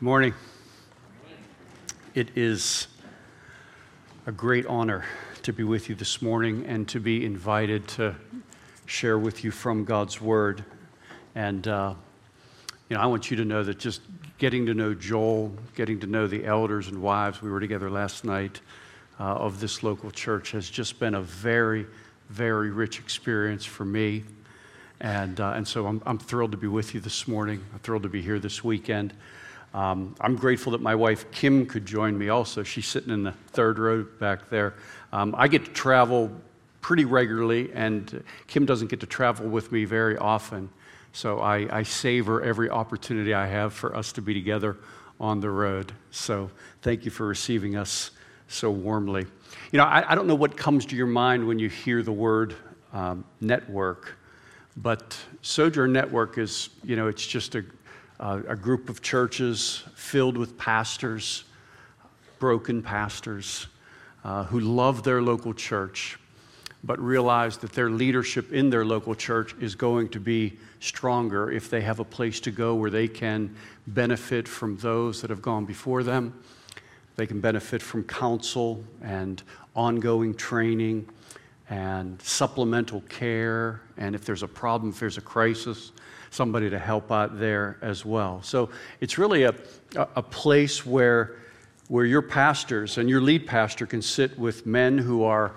Good morning. It is a great honor to be with you this morning and to be invited to share with you from God's Word. And, uh, you know, I want you to know that just getting to know Joel, getting to know the elders and wives, we were together last night, uh, of this local church has just been a very, very rich experience for me. And, uh, and so I'm, I'm thrilled to be with you this morning. I'm thrilled to be here this weekend. Um, I'm grateful that my wife Kim could join me also. She's sitting in the third row back there. Um, I get to travel pretty regularly, and Kim doesn't get to travel with me very often. So I, I savor every opportunity I have for us to be together on the road. So thank you for receiving us so warmly. You know, I, I don't know what comes to your mind when you hear the word um, network, but Sojourn Network is, you know, it's just a uh, a group of churches filled with pastors, broken pastors, uh, who love their local church, but realize that their leadership in their local church is going to be stronger if they have a place to go where they can benefit from those that have gone before them. They can benefit from counsel and ongoing training and supplemental care. And if there's a problem, if there's a crisis, somebody to help out there as well. So it's really a, a place where, where your pastors and your lead pastor can sit with men who are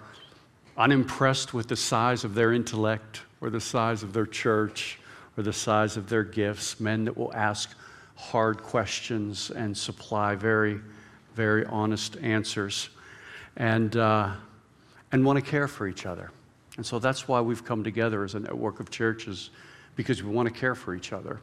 unimpressed with the size of their intellect or the size of their church or the size of their gifts, men that will ask hard questions and supply very, very honest answers and, uh, and want to care for each other. And so that's why we've come together as a network of churches because we want to care for each other.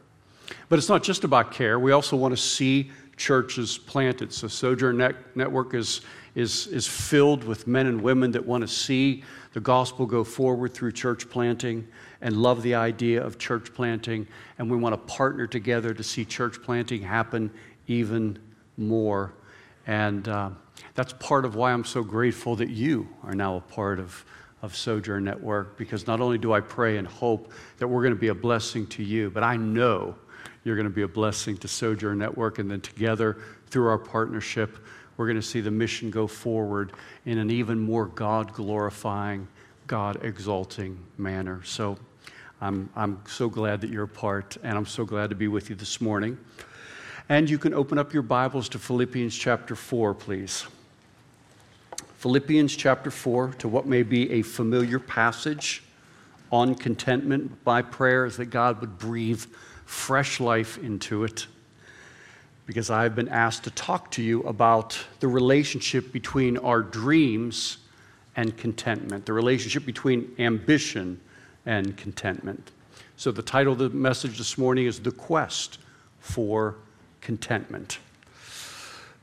But it's not just about care, we also want to see churches planted. So, Sojourn Net- Network is, is, is filled with men and women that want to see the gospel go forward through church planting and love the idea of church planting. And we want to partner together to see church planting happen even more. And uh, that's part of why I'm so grateful that you are now a part of of Sojourn Network because not only do I pray and hope that we're going to be a blessing to you, but I know you're going to be a blessing to Sojourn Network. And then together, through our partnership, we're going to see the mission go forward in an even more God glorifying, God exalting manner. So I'm, I'm so glad that you're a part, and I'm so glad to be with you this morning. And you can open up your Bibles to Philippians chapter 4, please. Philippians chapter 4 to what may be a familiar passage on contentment. by prayer is that God would breathe fresh life into it because I've been asked to talk to you about the relationship between our dreams and contentment, the relationship between ambition and contentment. So, the title of the message this morning is The Quest for Contentment.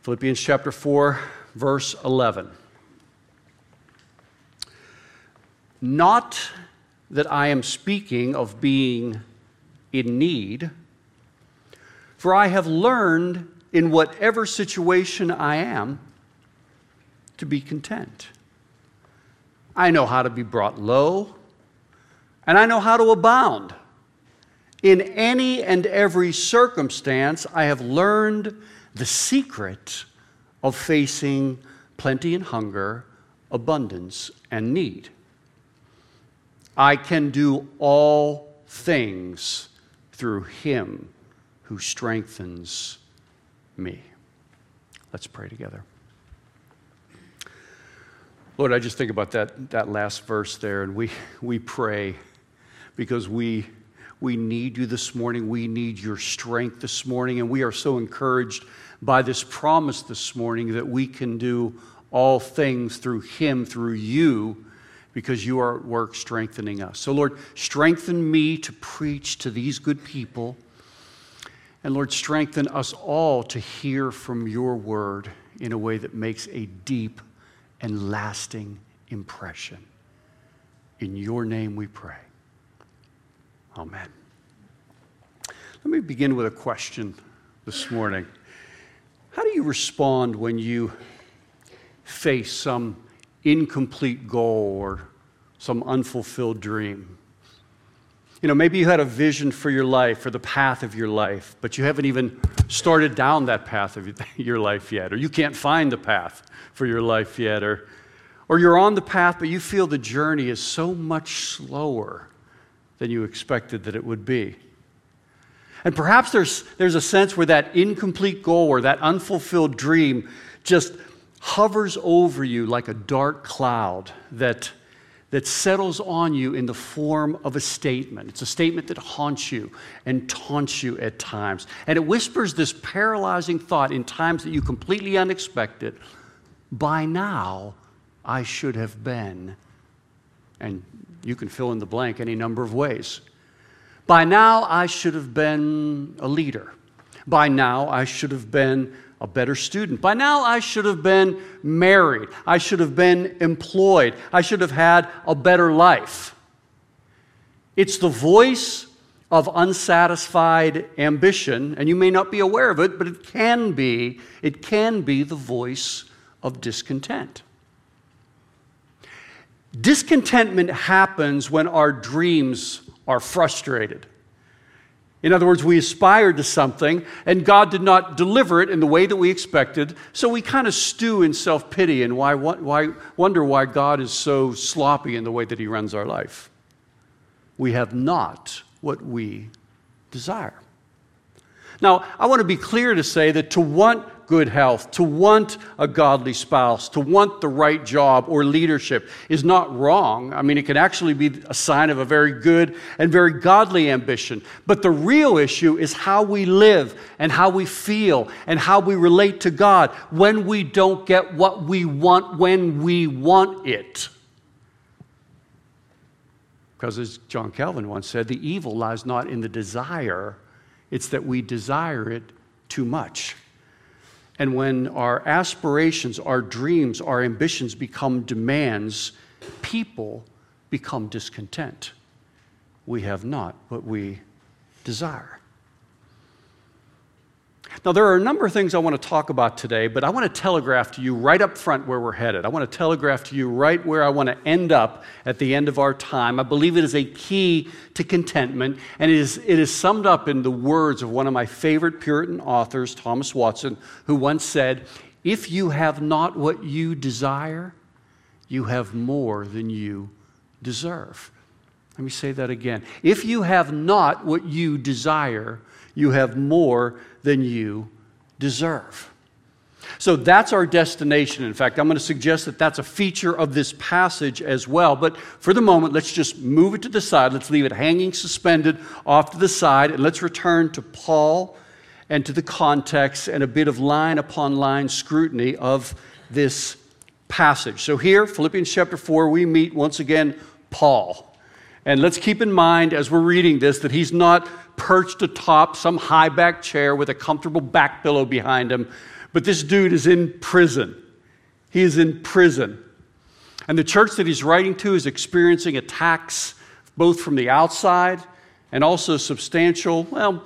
Philippians chapter 4, verse 11. Not that I am speaking of being in need, for I have learned in whatever situation I am to be content. I know how to be brought low, and I know how to abound. In any and every circumstance, I have learned the secret of facing plenty and hunger, abundance and need. I can do all things through him who strengthens me. Let's pray together. Lord, I just think about that, that last verse there, and we, we pray because we, we need you this morning. We need your strength this morning, and we are so encouraged by this promise this morning that we can do all things through him, through you because you are at work strengthening us. So, Lord, strengthen me to preach to these good people. And Lord, strengthen us all to hear from your word in a way that makes a deep and lasting impression. In your name we pray. Amen. Let me begin with a question this morning. How do you respond when you face some incomplete goal or some unfulfilled dream. You know, maybe you had a vision for your life, for the path of your life, but you haven't even started down that path of your life yet, or you can't find the path for your life yet, or, or you're on the path, but you feel the journey is so much slower than you expected that it would be. And perhaps there's, there's a sense where that incomplete goal or that unfulfilled dream just hovers over you like a dark cloud that, that settles on you in the form of a statement. It's a statement that haunts you and taunts you at times. And it whispers this paralyzing thought in times that you completely unexpected by now, I should have been. And you can fill in the blank any number of ways. By now, I should have been a leader. By now, I should have been a better student. By now, I should have been married. I should have been employed. I should have had a better life. It's the voice of unsatisfied ambition, and you may not be aware of it, but it can be, it can be the voice of discontent. Discontentment happens when our dreams are frustrated. In other words, we aspired to something and God did not deliver it in the way that we expected, so we kind of stew in self pity and why, why, wonder why God is so sloppy in the way that He runs our life. We have not what we desire. Now, I want to be clear to say that to want good health, to want a godly spouse, to want the right job or leadership is not wrong. I mean, it can actually be a sign of a very good and very godly ambition. But the real issue is how we live and how we feel and how we relate to God when we don't get what we want when we want it. Because as John Calvin once said, the evil lies not in the desire, it's that we desire it too much. And when our aspirations, our dreams, our ambitions become demands, people become discontent. We have not what we desire. Now, there are a number of things I want to talk about today, but I want to telegraph to you right up front where we're headed. I want to telegraph to you right where I want to end up at the end of our time. I believe it is a key to contentment, and it is, it is summed up in the words of one of my favorite Puritan authors, Thomas Watson, who once said, If you have not what you desire, you have more than you deserve. Let me say that again. If you have not what you desire, you have more than you deserve. So that's our destination. In fact, I'm going to suggest that that's a feature of this passage as well. But for the moment, let's just move it to the side. Let's leave it hanging suspended off to the side, and let's return to Paul and to the context and a bit of line upon line scrutiny of this passage. So here, Philippians chapter 4, we meet once again Paul. And let's keep in mind as we're reading this that he's not perched atop some high back chair with a comfortable back pillow behind him. But this dude is in prison. He is in prison. And the church that he's writing to is experiencing attacks both from the outside and also substantial, well,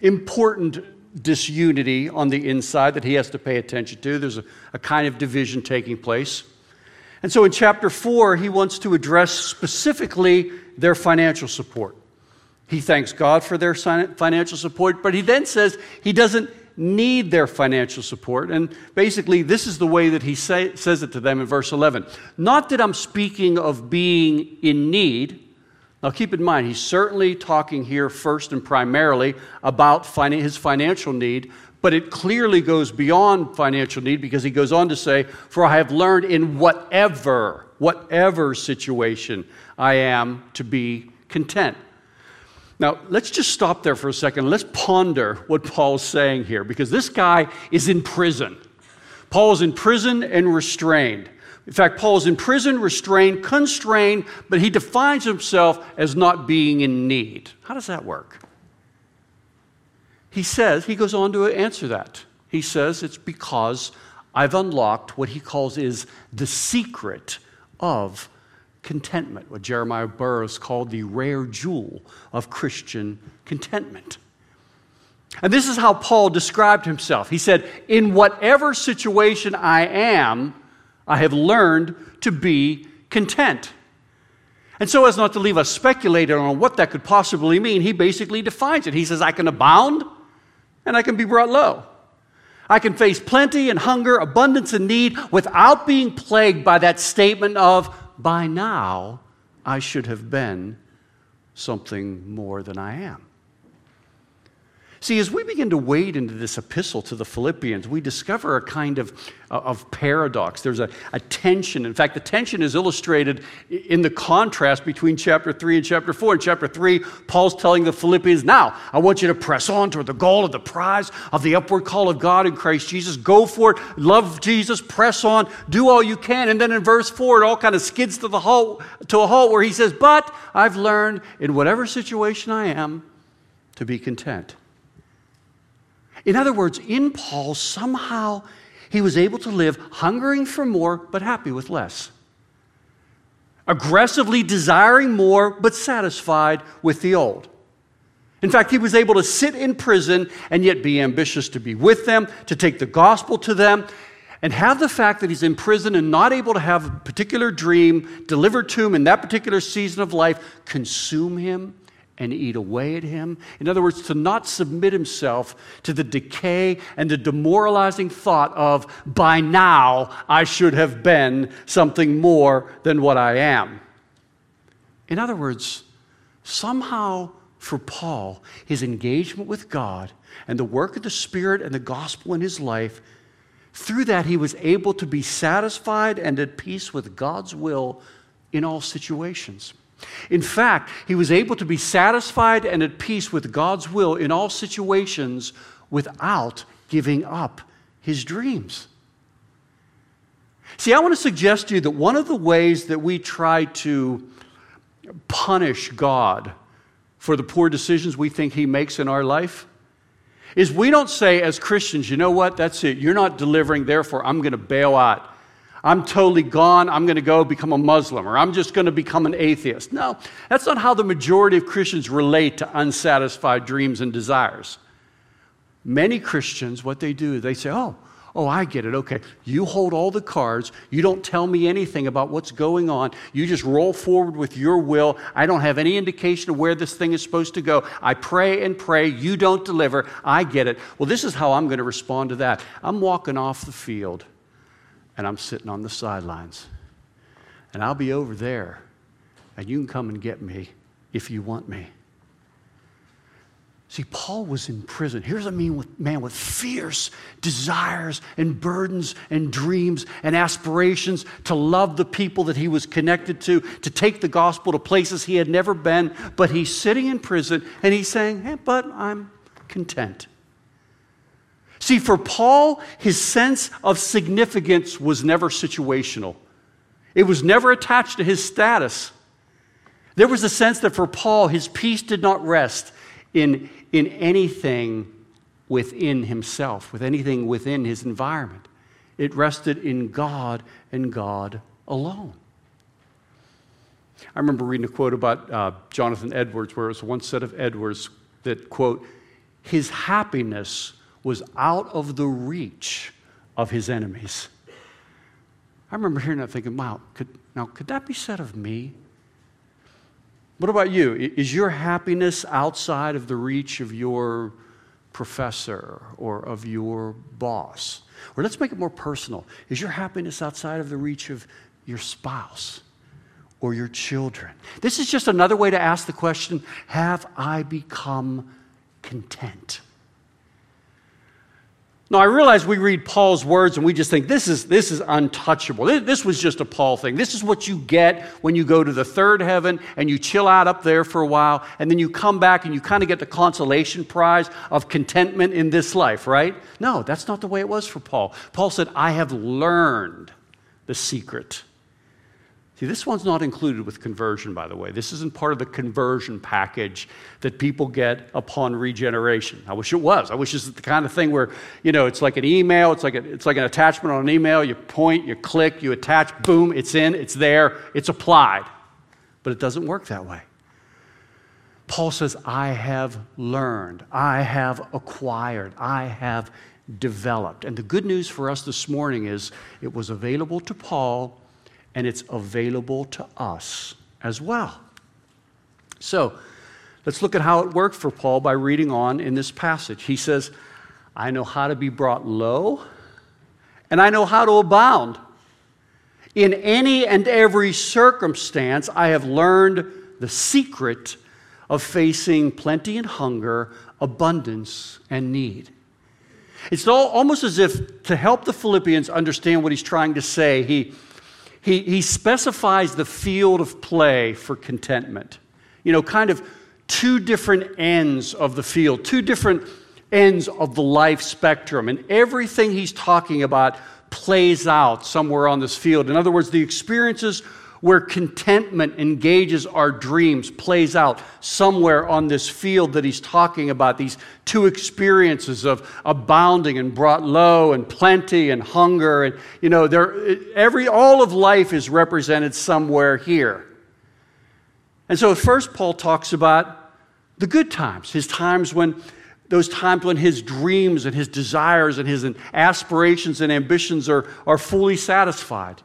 important disunity on the inside that he has to pay attention to. There's a, a kind of division taking place. And so in chapter 4, he wants to address specifically their financial support. He thanks God for their financial support, but he then says he doesn't need their financial support. And basically, this is the way that he say, says it to them in verse 11. Not that I'm speaking of being in need. Now, keep in mind, he's certainly talking here first and primarily about his financial need, but it clearly goes beyond financial need because he goes on to say, For I have learned in whatever, whatever situation I am to be content. Now, let's just stop there for a second. Let's ponder what Paul's saying here because this guy is in prison. Paul is in prison and restrained. In fact, Paul is in prison, restrained, constrained, but he defines himself as not being in need. How does that work? He says, he goes on to answer that. He says, it's because I've unlocked what he calls is the secret of contentment, what Jeremiah Burroughs called the rare jewel of Christian contentment. And this is how Paul described himself. He said, In whatever situation I am, I have learned to be content. And so, as not to leave us speculating on what that could possibly mean, he basically defines it. He says, I can abound and I can be brought low. I can face plenty and hunger, abundance and need without being plagued by that statement of, by now I should have been something more than I am. See, as we begin to wade into this epistle to the Philippians, we discover a kind of, uh, of paradox. There's a, a tension. In fact, the tension is illustrated in the contrast between chapter 3 and chapter 4. In chapter 3, Paul's telling the Philippians, Now, I want you to press on toward the goal of the prize of the upward call of God in Christ Jesus. Go for it. Love Jesus. Press on. Do all you can. And then in verse 4, it all kind of skids to, the halt, to a halt where he says, But I've learned in whatever situation I am to be content. In other words, in Paul, somehow he was able to live hungering for more, but happy with less. Aggressively desiring more, but satisfied with the old. In fact, he was able to sit in prison and yet be ambitious to be with them, to take the gospel to them, and have the fact that he's in prison and not able to have a particular dream delivered to him in that particular season of life consume him and eat away at him. In other words, to not submit himself to the decay and the demoralizing thought of, by now, I should have been something more than what I am. In other words, somehow for Paul, his engagement with God and the work of the Spirit and the gospel in his life, through that he was able to be satisfied and at peace with God's will in all situations. In fact, he was able to be satisfied and at peace with God's will in all situations without giving up his dreams. See, I want to suggest to you that one of the ways that we try to punish God for the poor decisions we think he makes in our life is we don't say as Christians, you know what, that's it, you're not delivering, therefore I'm going to bail out. I'm totally gone. I'm going to go become a Muslim, or I'm just going to become an atheist. No, that's not how the majority of Christians relate to unsatisfied dreams and desires. Many Christians, what they do, they say, Oh, oh, I get it. Okay, you hold all the cards. You don't tell me anything about what's going on. You just roll forward with your will. I don't have any indication of where this thing is supposed to go. I pray and pray. You don't deliver. I get it. Well, this is how I'm going to respond to that. I'm walking off the field and I'm sitting on the sidelines. And I'll be over there, and you can come and get me if you want me. See, Paul was in prison. Here's a man with fierce desires and burdens and dreams and aspirations to love the people that he was connected to, to take the gospel to places he had never been. But he's sitting in prison and he's saying, hey, But I'm content. See, for Paul, his sense of significance was never situational, it was never attached to his status. There was a sense that for Paul, his peace did not rest in, in anything within himself, with anything within his environment. It rested in God and God alone. I remember reading a quote about uh, Jonathan Edwards, where it was one set of Edwards that, quote, his happiness was out of the reach of his enemies. I remember hearing that thinking, wow, could, now could that be said of me? What about you? Is your happiness outside of the reach of your professor or of your boss? Or let's make it more personal. Is your happiness outside of the reach of your spouse or your children? This is just another way to ask the question Have I become content? Now, I realize we read Paul's words and we just think this is, this is untouchable. This was just a Paul thing. This is what you get when you go to the third heaven and you chill out up there for a while, and then you come back and you kind of get the consolation prize of contentment in this life, right? No, that's not the way it was for Paul. Paul said, I have learned the secret See, this one's not included with conversion, by the way. This isn't part of the conversion package that people get upon regeneration. I wish it was. I wish it's the kind of thing where, you know, it's like an email, it's like, a, it's like an attachment on an email. You point, you click, you attach, boom, it's in, it's there, it's applied. But it doesn't work that way. Paul says, I have learned, I have acquired, I have developed. And the good news for us this morning is it was available to Paul and it's available to us as well. So, let's look at how it worked for Paul by reading on in this passage. He says, I know how to be brought low, and I know how to abound. In any and every circumstance, I have learned the secret of facing plenty and hunger, abundance and need. It's all, almost as if to help the Philippians understand what he's trying to say, he, he, he specifies the field of play for contentment. You know, kind of two different ends of the field, two different ends of the life spectrum. And everything he's talking about plays out somewhere on this field. In other words, the experiences where contentment engages our dreams plays out somewhere on this field that he's talking about these two experiences of abounding and brought low and plenty and hunger and you know there every all of life is represented somewhere here and so at first paul talks about the good times his times when those times when his dreams and his desires and his aspirations and ambitions are, are fully satisfied.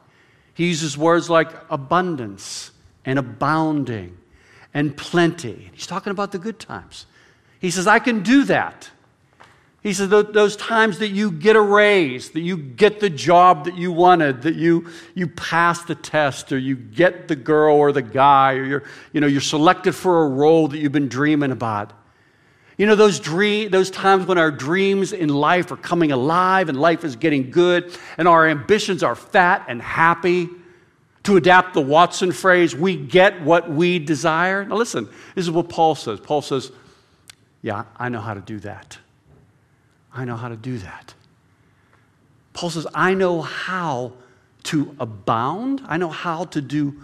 He uses words like abundance and abounding and plenty. He's talking about the good times. He says, I can do that. He says, those times that you get a raise, that you get the job that you wanted, that you, you pass the test, or you get the girl or the guy, or you're, you know, you're selected for a role that you've been dreaming about. You know, those, dream, those times when our dreams in life are coming alive and life is getting good and our ambitions are fat and happy. To adapt the Watson phrase, we get what we desire. Now, listen, this is what Paul says. Paul says, Yeah, I know how to do that. I know how to do that. Paul says, I know how to abound, I know how to do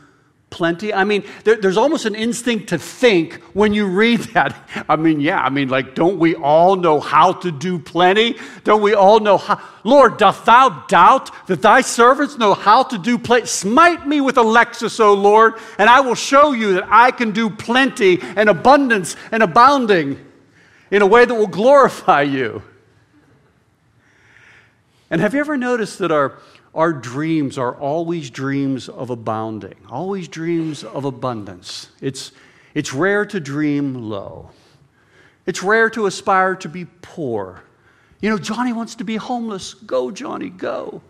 plenty. I mean, there, there's almost an instinct to think when you read that. I mean, yeah, I mean, like, don't we all know how to do plenty? Don't we all know how? Lord, doth thou doubt that thy servants know how to do plenty? Smite me with a Lexus, O Lord, and I will show you that I can do plenty and abundance and abounding in a way that will glorify you. And have you ever noticed that our our dreams are always dreams of abounding, always dreams of abundance. It's, it's rare to dream low. It's rare to aspire to be poor. You know, Johnny wants to be homeless. Go, Johnny, go.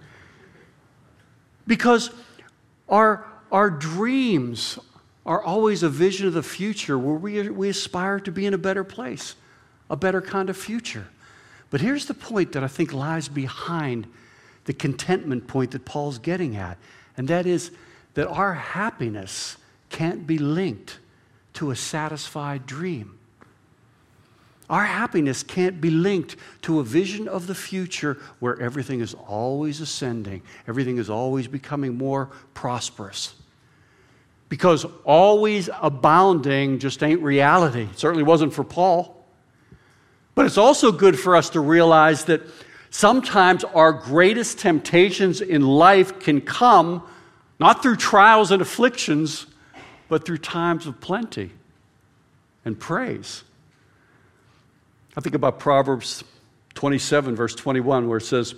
Because our, our dreams are always a vision of the future where we, we aspire to be in a better place, a better kind of future. But here's the point that I think lies behind the contentment point that Paul's getting at, and that is that our happiness can't be linked to a satisfied dream. Our happiness can't be linked to a vision of the future where everything is always ascending, everything is always becoming more prosperous. Because always abounding just ain't reality. It certainly wasn't for Paul. But it's also good for us to realize that Sometimes our greatest temptations in life can come not through trials and afflictions, but through times of plenty and praise. I think about Proverbs 27, verse 21, where it says,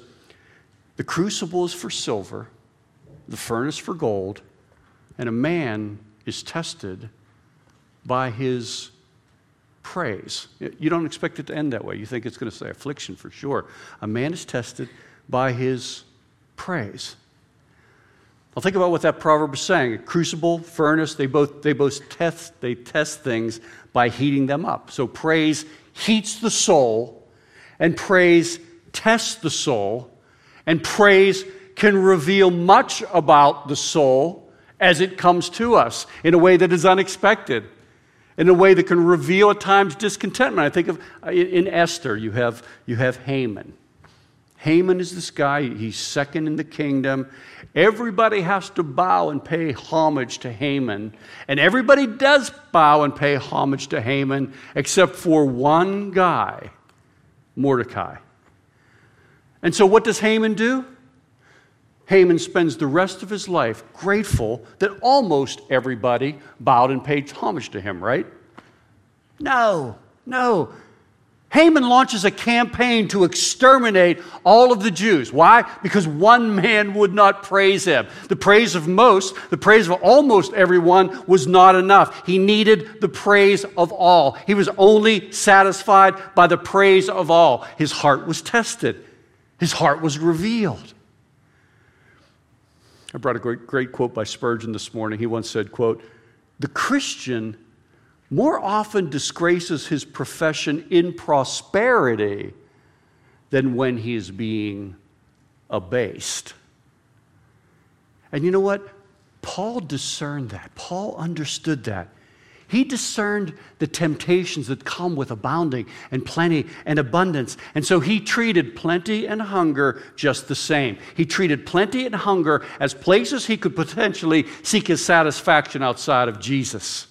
The crucible is for silver, the furnace for gold, and a man is tested by his praise. You don't expect it to end that way. You think it's going to say affliction for sure. A man is tested by his praise. Now think about what that proverb is saying. A crucible, furnace, they both, they both test, they test things by heating them up. So praise heats the soul, and praise tests the soul, and praise can reveal much about the soul as it comes to us in a way that is unexpected in a way that can reveal at times discontentment. I think of uh, in Esther, you have, you have Haman. Haman is this guy, he's second in the kingdom. Everybody has to bow and pay homage to Haman. And everybody does bow and pay homage to Haman, except for one guy, Mordecai. And so, what does Haman do? Haman spends the rest of his life grateful that almost everybody bowed and paid homage to him, right? No, no. Haman launches a campaign to exterminate all of the Jews. Why? Because one man would not praise him. The praise of most, the praise of almost everyone was not enough. He needed the praise of all. He was only satisfied by the praise of all. His heart was tested, his heart was revealed. I brought a great, great quote by Spurgeon this morning. He once said, quote, the Christian more often disgraces his profession in prosperity than when he is being abased. And you know what? Paul discerned that. Paul understood that. He discerned the temptations that come with abounding and plenty and abundance. And so he treated plenty and hunger just the same. He treated plenty and hunger as places he could potentially seek his satisfaction outside of Jesus.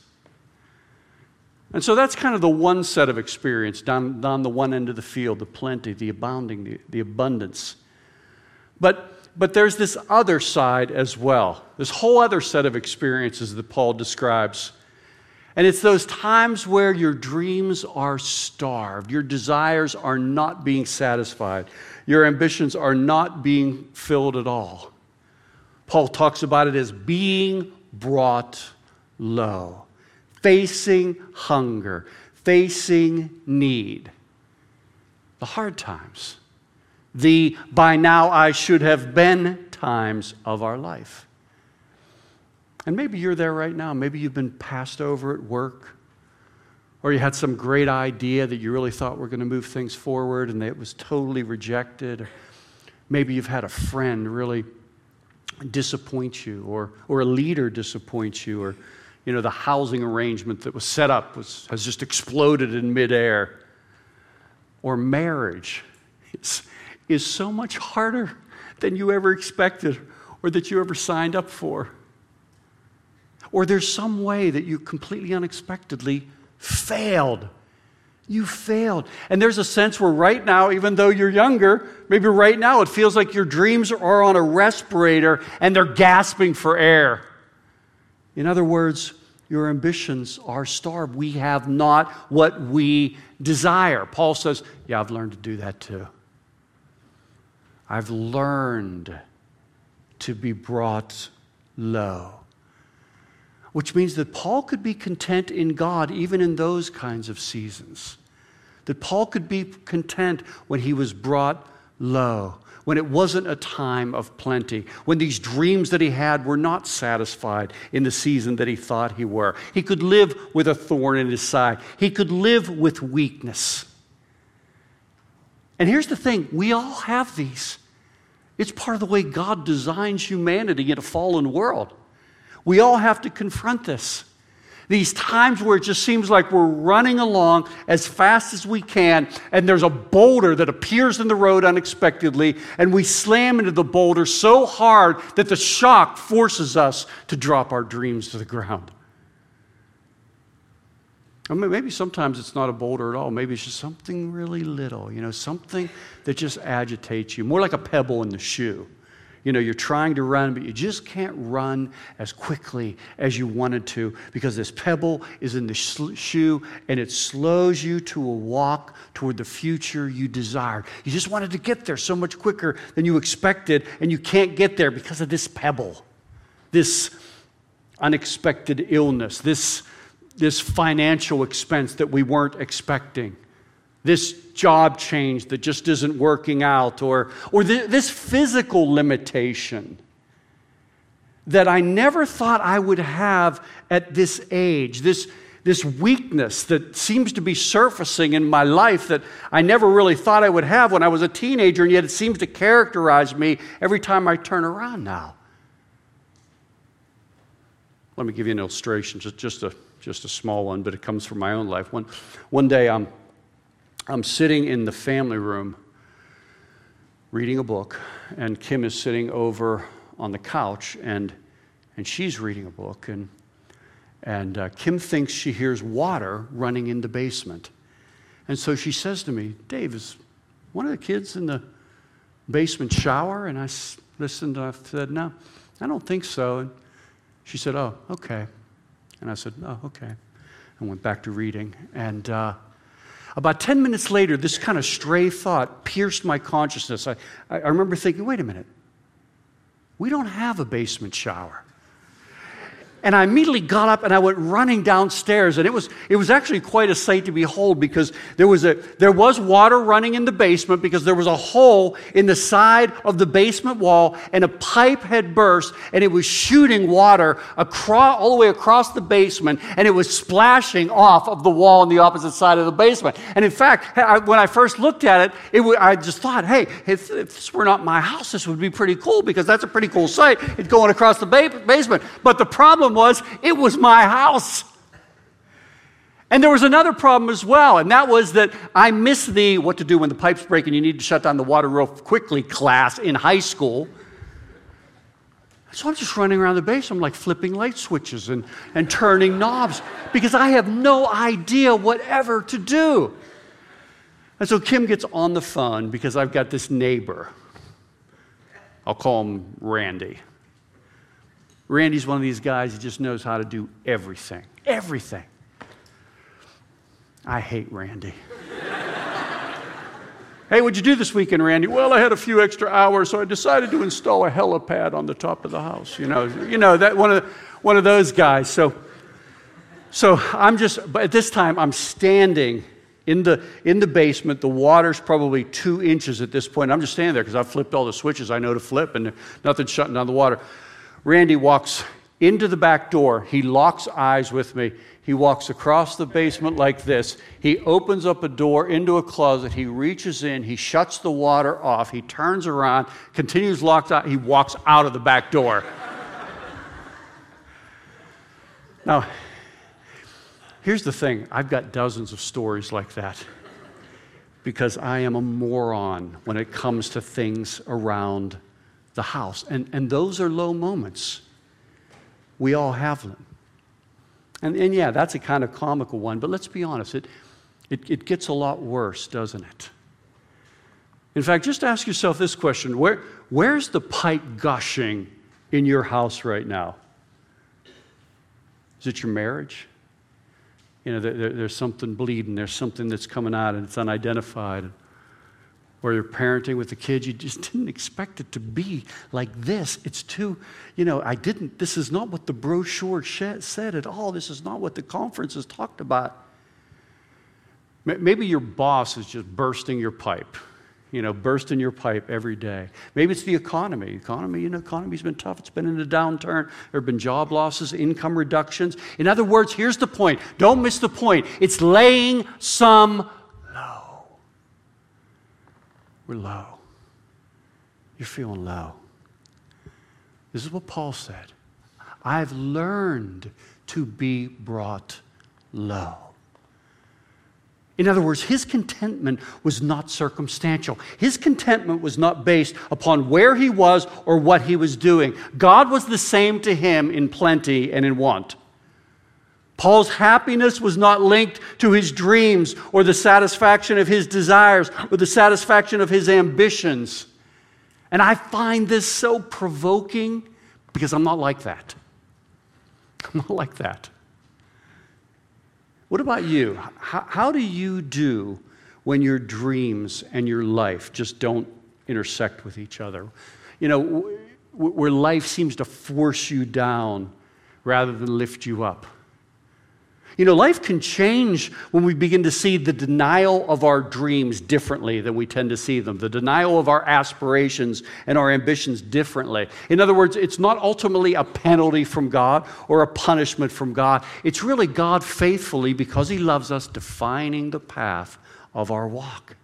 And so that's kind of the one set of experience down, down the one end of the field the plenty, the abounding, the, the abundance. But, but there's this other side as well, this whole other set of experiences that Paul describes. And it's those times where your dreams are starved, your desires are not being satisfied, your ambitions are not being filled at all. Paul talks about it as being brought low facing hunger, facing need. The hard times, the by now I should have been times of our life. And maybe you're there right now. Maybe you've been passed over at work, or you had some great idea that you really thought were going to move things forward and it was totally rejected. Maybe you've had a friend really disappoint you, or, or a leader disappoint you, or you know, the housing arrangement that was set up was, has just exploded in midair. Or marriage is, is so much harder than you ever expected or that you ever signed up for. Or there's some way that you completely unexpectedly failed. You failed. And there's a sense where right now, even though you're younger, maybe right now it feels like your dreams are on a respirator and they're gasping for air. In other words, your ambitions are starved. We have not what we desire. Paul says, Yeah, I've learned to do that too. I've learned to be brought low. Which means that Paul could be content in God even in those kinds of seasons. That Paul could be content when he was brought low when it wasn't a time of plenty, when these dreams that he had were not satisfied in the season that he thought he were. He could live with a thorn in his side, he could live with weakness. And here's the thing we all have these. It's part of the way God designs humanity in a fallen world. We all have to confront this these times where it just seems like we're running along as fast as we can, and there's a boulder that appears in the road unexpectedly, and we slam into the boulder so hard that the shock forces us to drop our dreams to the ground. I mean, maybe sometimes it's not a boulder at all. Maybe it's just something really little, you know, something that just agitates you, more like a pebble in the shoe. You know, you're trying to run, but you just can't run as quickly as you wanted to because this pebble is in the shoe and it slows you to a walk toward the future you desired. You just wanted to get there so much quicker than you expected, and you can't get there because of this pebble, this unexpected illness, this, this financial expense that we weren't expecting this job change that just isn't working out, or, or th- this physical limitation that I never thought I would have at this age, this, this weakness that seems to be surfacing in my life that I never really thought I would have when I was a teenager, and yet it seems to characterize me every time I turn around now. Let me give you an illustration, just, just, a, just a small one, but it comes from my own life. One, one day I'm I'm sitting in the family room reading a book, and Kim is sitting over on the couch, and, and she's reading a book, and, and uh, Kim thinks she hears water running in the basement. And so she says to me, Dave, is one of the kids in the basement shower? And I listened and I said, No, I don't think so. And she said, Oh, okay. And I said, Oh, okay. And went back to reading. And uh, About 10 minutes later, this kind of stray thought pierced my consciousness. I, I remember thinking, wait a minute, we don't have a basement shower. And I immediately got up and I went running downstairs. And it was, it was actually quite a sight to behold because there was, a, there was water running in the basement because there was a hole in the side of the basement wall and a pipe had burst and it was shooting water across, all the way across the basement and it was splashing off of the wall on the opposite side of the basement. And in fact, I, when I first looked at it, it w- I just thought, hey, if, if, this were not my house, this would be pretty cool because that's a pretty cool sight. It's going across the ba- basement. But the problem problem was it was my house. And there was another problem as well, and that was that I missed the what to do when the pipes break and you need to shut down the water real quickly class in high school. So I'm just running around the base. I'm like flipping light switches and, and turning knobs because I have no idea whatever to do. And so Kim gets on the phone because I've got this neighbor. I'll call him Randy. Randy's one of these guys, he just knows how to do everything. Everything. I hate Randy. hey, what'd you do this weekend, Randy? Well, I had a few extra hours, so I decided to install a helipad on the top of the house. You know, you know that one of, one of those guys. So, so I'm just, but at this time, I'm standing in the, in the basement. The water's probably two inches at this point. I'm just standing there because I've flipped all the switches I know to flip and nothing's shutting down the water. Randy walks into the back door. He locks eyes with me. He walks across the basement like this. He opens up a door into a closet. He reaches in. He shuts the water off. He turns around, continues locked out. He walks out of the back door. now, here's the thing I've got dozens of stories like that because I am a moron when it comes to things around the house. And, and those are low moments. We all have them. And, and yeah, that's a kind of comical one, but let's be honest, it, it, it gets a lot worse, doesn't it? In fact, just ask yourself this question Where, Where's the pipe gushing in your house right now? Is it your marriage? You know, there, there's something bleeding, there's something that's coming out and it's unidentified or you're parenting with the kids, you just didn't expect it to be like this. It's too, you know, I didn't, this is not what the brochure said at all. This is not what the conference has talked about. Maybe your boss is just bursting your pipe, you know, bursting your pipe every day. Maybe it's the economy. Economy, you know, economy's been tough. It's been in a downturn. There have been job losses, income reductions. In other words, here's the point. Don't miss the point. It's laying some we're low. You're feeling low. This is what Paul said I've learned to be brought low. In other words, his contentment was not circumstantial. His contentment was not based upon where he was or what he was doing. God was the same to him in plenty and in want. Paul's happiness was not linked to his dreams or the satisfaction of his desires or the satisfaction of his ambitions. And I find this so provoking because I'm not like that. I'm not like that. What about you? How, how do you do when your dreams and your life just don't intersect with each other? You know, where life seems to force you down rather than lift you up. You know, life can change when we begin to see the denial of our dreams differently than we tend to see them, the denial of our aspirations and our ambitions differently. In other words, it's not ultimately a penalty from God or a punishment from God. It's really God faithfully, because He loves us, defining the path of our walk.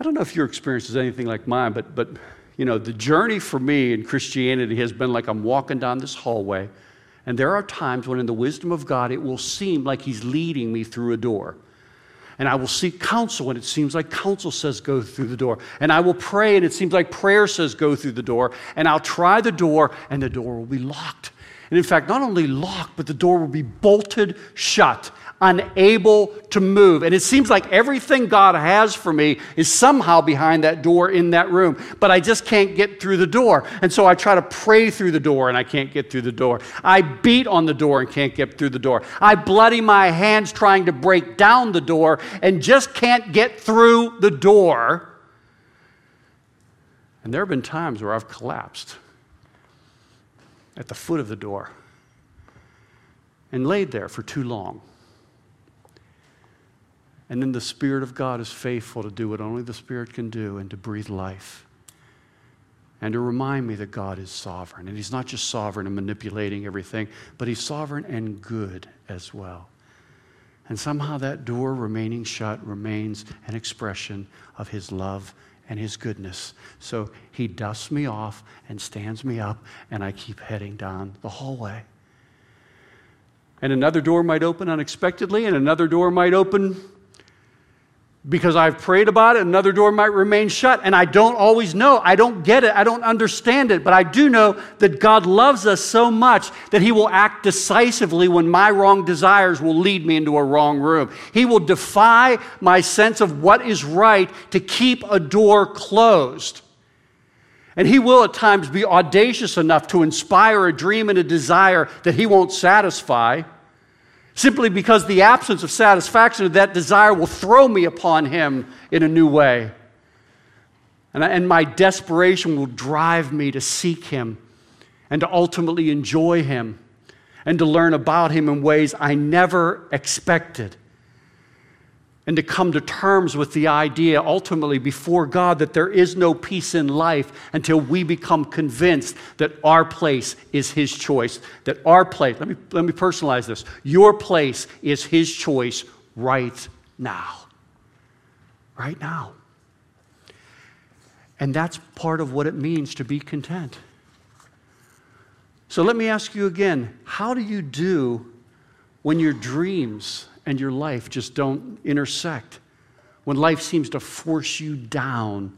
I don't know if your experience is anything like mine, but, but you know, the journey for me in Christianity has been like I'm walking down this hallway and there are times when, in the wisdom of God, it will seem like He's leading me through a door. And I will seek counsel, and it seems like counsel says go through the door. And I will pray, and it seems like prayer says go through the door. And I'll try the door, and the door will be locked. And in fact, not only locked, but the door will be bolted shut unable to move. And it seems like everything God has for me is somehow behind that door in that room, but I just can't get through the door. And so I try to pray through the door and I can't get through the door. I beat on the door and can't get through the door. I bloody my hands trying to break down the door and just can't get through the door. And there have been times where I've collapsed at the foot of the door and laid there for too long. And then the Spirit of God is faithful to do what only the Spirit can do and to breathe life. And to remind me that God is sovereign. And He's not just sovereign and manipulating everything, but He's sovereign and good as well. And somehow that door remaining shut remains an expression of His love and His goodness. So He dusts me off and stands me up, and I keep heading down the hallway. And another door might open unexpectedly, and another door might open because I've prayed about it, another door might remain shut, and I don't always know. I don't get it. I don't understand it. But I do know that God loves us so much that He will act decisively when my wrong desires will lead me into a wrong room. He will defy my sense of what is right to keep a door closed. And He will at times be audacious enough to inspire a dream and a desire that He won't satisfy simply because the absence of satisfaction of that desire will throw me upon him in a new way. And, I, and my desperation will drive me to seek him and to ultimately enjoy him and to learn about him in ways I never expected and to come to terms with the idea ultimately before God that there is no peace in life until we become convinced that our place is His choice. That our place, let me, let me personalize this, your place is His choice right now. Right now. And that's part of what it means to be content. So let me ask you again how do you do when your dreams and your life just don't intersect. When life seems to force you down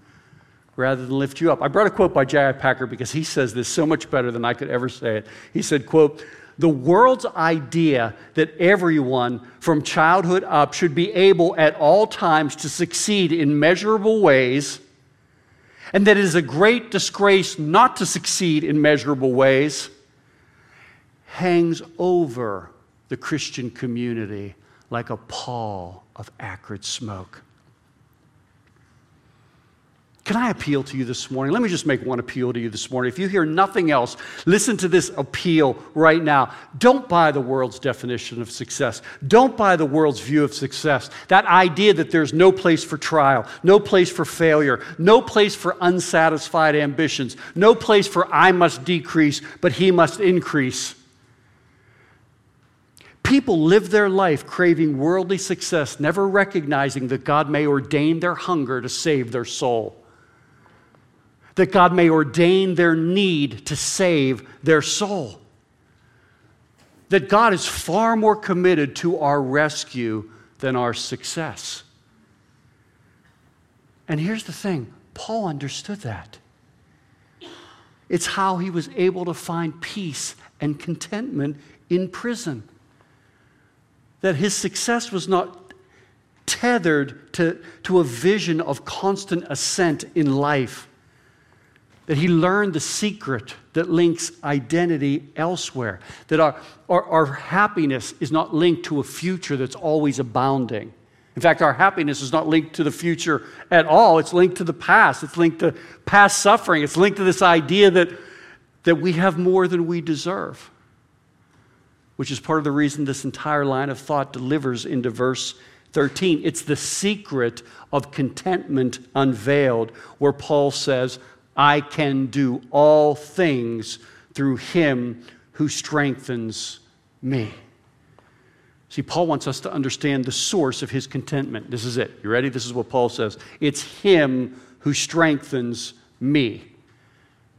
rather than lift you up. I brought a quote by J.I. Packer because he says this so much better than I could ever say it. He said, quote, the world's idea that everyone from childhood up should be able at all times to succeed in measurable ways, and that it is a great disgrace not to succeed in measurable ways, hangs over the Christian community like a pall of acrid smoke. Can I appeal to you this morning? Let me just make one appeal to you this morning. If you hear nothing else, listen to this appeal right now. Don't buy the world's definition of success. Don't buy the world's view of success. That idea that there's no place for trial, no place for failure, no place for unsatisfied ambitions, no place for I must decrease, but he must increase. People live their life craving worldly success, never recognizing that God may ordain their hunger to save their soul. That God may ordain their need to save their soul. That God is far more committed to our rescue than our success. And here's the thing Paul understood that. It's how he was able to find peace and contentment in prison that his success was not tethered to, to a vision of constant ascent in life. That he learned the secret that links identity elsewhere. That our, our, our happiness is not linked to a future that's always abounding. In fact, our happiness is not linked to the future at all. It's linked to the past. It's linked to past suffering. It's linked to this idea that, that we have more than we deserve which is part of the reason this entire line of thought delivers into verse 13. It's the secret of contentment unveiled, where Paul says, I can do all things through him who strengthens me. See, Paul wants us to understand the source of his contentment. This is it. You ready? This is what Paul says It's him who strengthens me.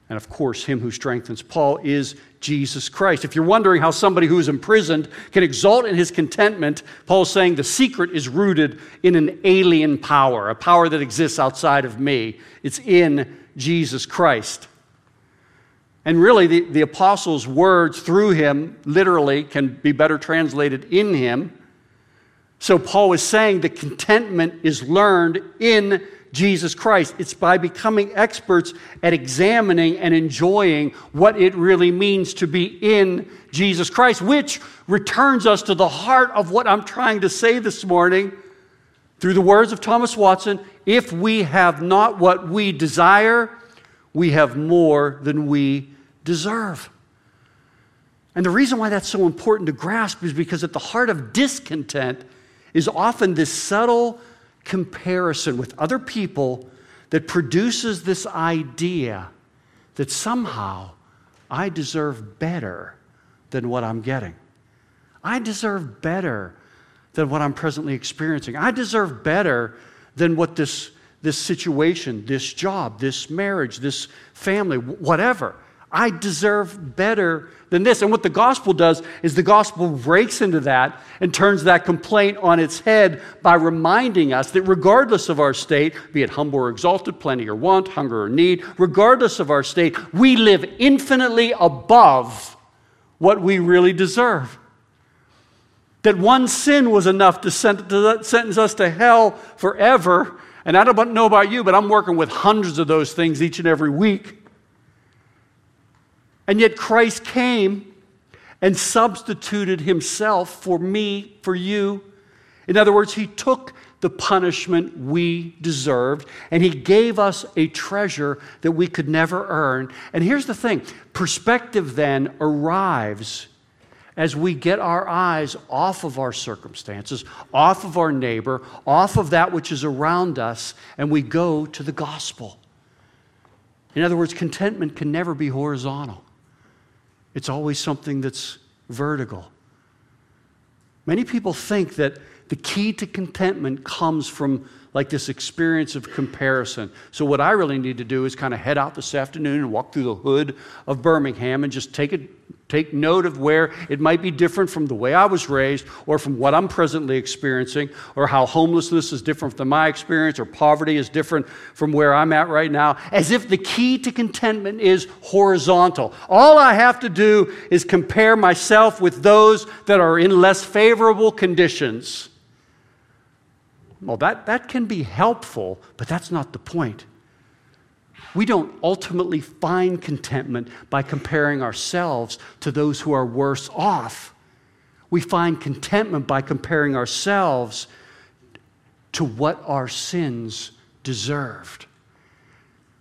And of course, him who strengthens Paul is Jesus Christ. If you're wondering how somebody who is imprisoned can exalt in his contentment, Paul's saying the secret is rooted in an alien power, a power that exists outside of me. It's in Jesus Christ. And really, the, the apostles' words through him literally can be better translated in him. So Paul is saying the contentment is learned in Jesus Christ. It's by becoming experts at examining and enjoying what it really means to be in Jesus Christ, which returns us to the heart of what I'm trying to say this morning through the words of Thomas Watson if we have not what we desire, we have more than we deserve. And the reason why that's so important to grasp is because at the heart of discontent is often this subtle comparison with other people that produces this idea that somehow I deserve better than what I'm getting. I deserve better than what I'm presently experiencing. I deserve better than what this, this situation, this job, this marriage, this family, whatever. I deserve better than this. And what the gospel does is the gospel breaks into that and turns that complaint on its head by reminding us that regardless of our state, be it humble or exalted, plenty or want, hunger or need, regardless of our state, we live infinitely above what we really deserve. That one sin was enough to sentence us to hell forever. And I don't know about you, but I'm working with hundreds of those things each and every week. And yet Christ came and substituted himself for me, for you. In other words, he took the punishment we deserved and he gave us a treasure that we could never earn. And here's the thing perspective then arrives as we get our eyes off of our circumstances, off of our neighbor, off of that which is around us, and we go to the gospel. In other words, contentment can never be horizontal. It's always something that's vertical. Many people think that the key to contentment comes from like this experience of comparison. So, what I really need to do is kind of head out this afternoon and walk through the hood of Birmingham and just take it Take note of where it might be different from the way I was raised or from what I'm presently experiencing, or how homelessness is different from my experience, or poverty is different from where I'm at right now, as if the key to contentment is horizontal. All I have to do is compare myself with those that are in less favorable conditions. Well, that, that can be helpful, but that's not the point. We don't ultimately find contentment by comparing ourselves to those who are worse off. We find contentment by comparing ourselves to what our sins deserved.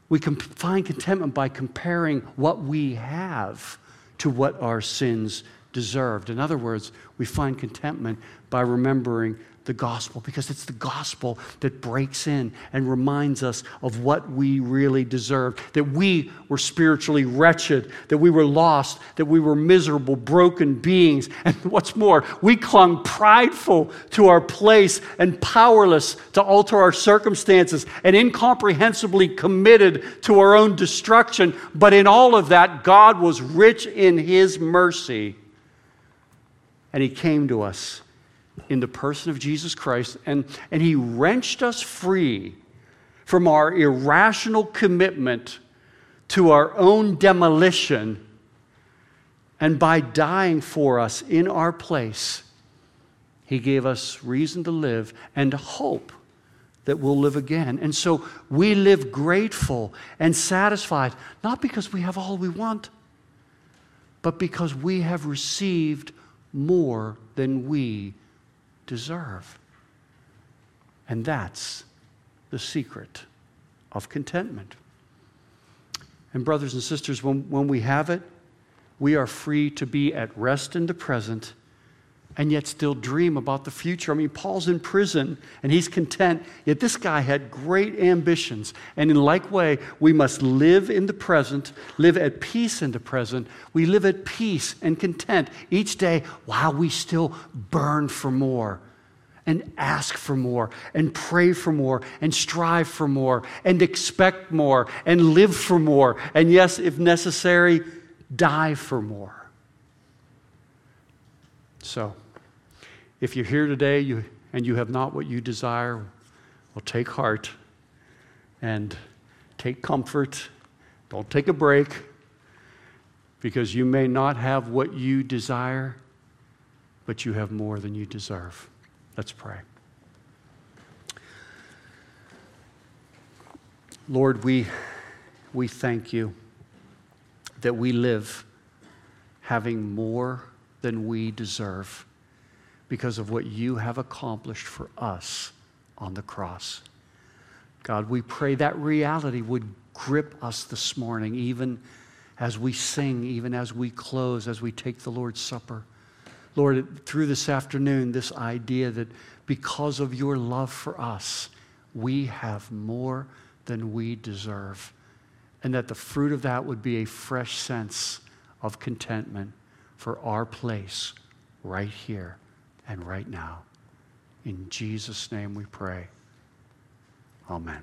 We can find contentment by comparing what we have to what our sins deserved. In other words, we find contentment by remembering the gospel because it's the gospel that breaks in and reminds us of what we really deserve that we were spiritually wretched, that we were lost, that we were miserable, broken beings. And what's more, we clung prideful to our place and powerless to alter our circumstances and incomprehensibly committed to our own destruction. But in all of that, God was rich in His mercy. And He came to us in the person of Jesus Christ, and, and He wrenched us free from our irrational commitment to our own demolition. And by dying for us in our place, He gave us reason to live and hope that we'll live again. And so we live grateful and satisfied, not because we have all we want, but because we have received more than we deserve. And that's the secret of contentment. And, brothers and sisters, when, when we have it, we are free to be at rest in the present and yet still dream about the future. I mean, Paul's in prison and he's content, yet this guy had great ambitions. And in like way, we must live in the present, live at peace in the present. We live at peace and content each day while we still burn for more and ask for more and pray for more and strive for more and expect more and live for more. And yes, if necessary, die for more. So, if you're here today you, and you have not what you desire, well, take heart and take comfort. Don't take a break. because you may not have what you desire, but you have more than you deserve. Let's pray. Lord, we, we thank you that we live having more than we deserve because of what you have accomplished for us on the cross. God, we pray that reality would grip us this morning, even as we sing, even as we close, as we take the Lord's Supper. Lord, through this afternoon, this idea that because of your love for us, we have more than we deserve. And that the fruit of that would be a fresh sense of contentment for our place right here and right now. In Jesus' name we pray. Amen.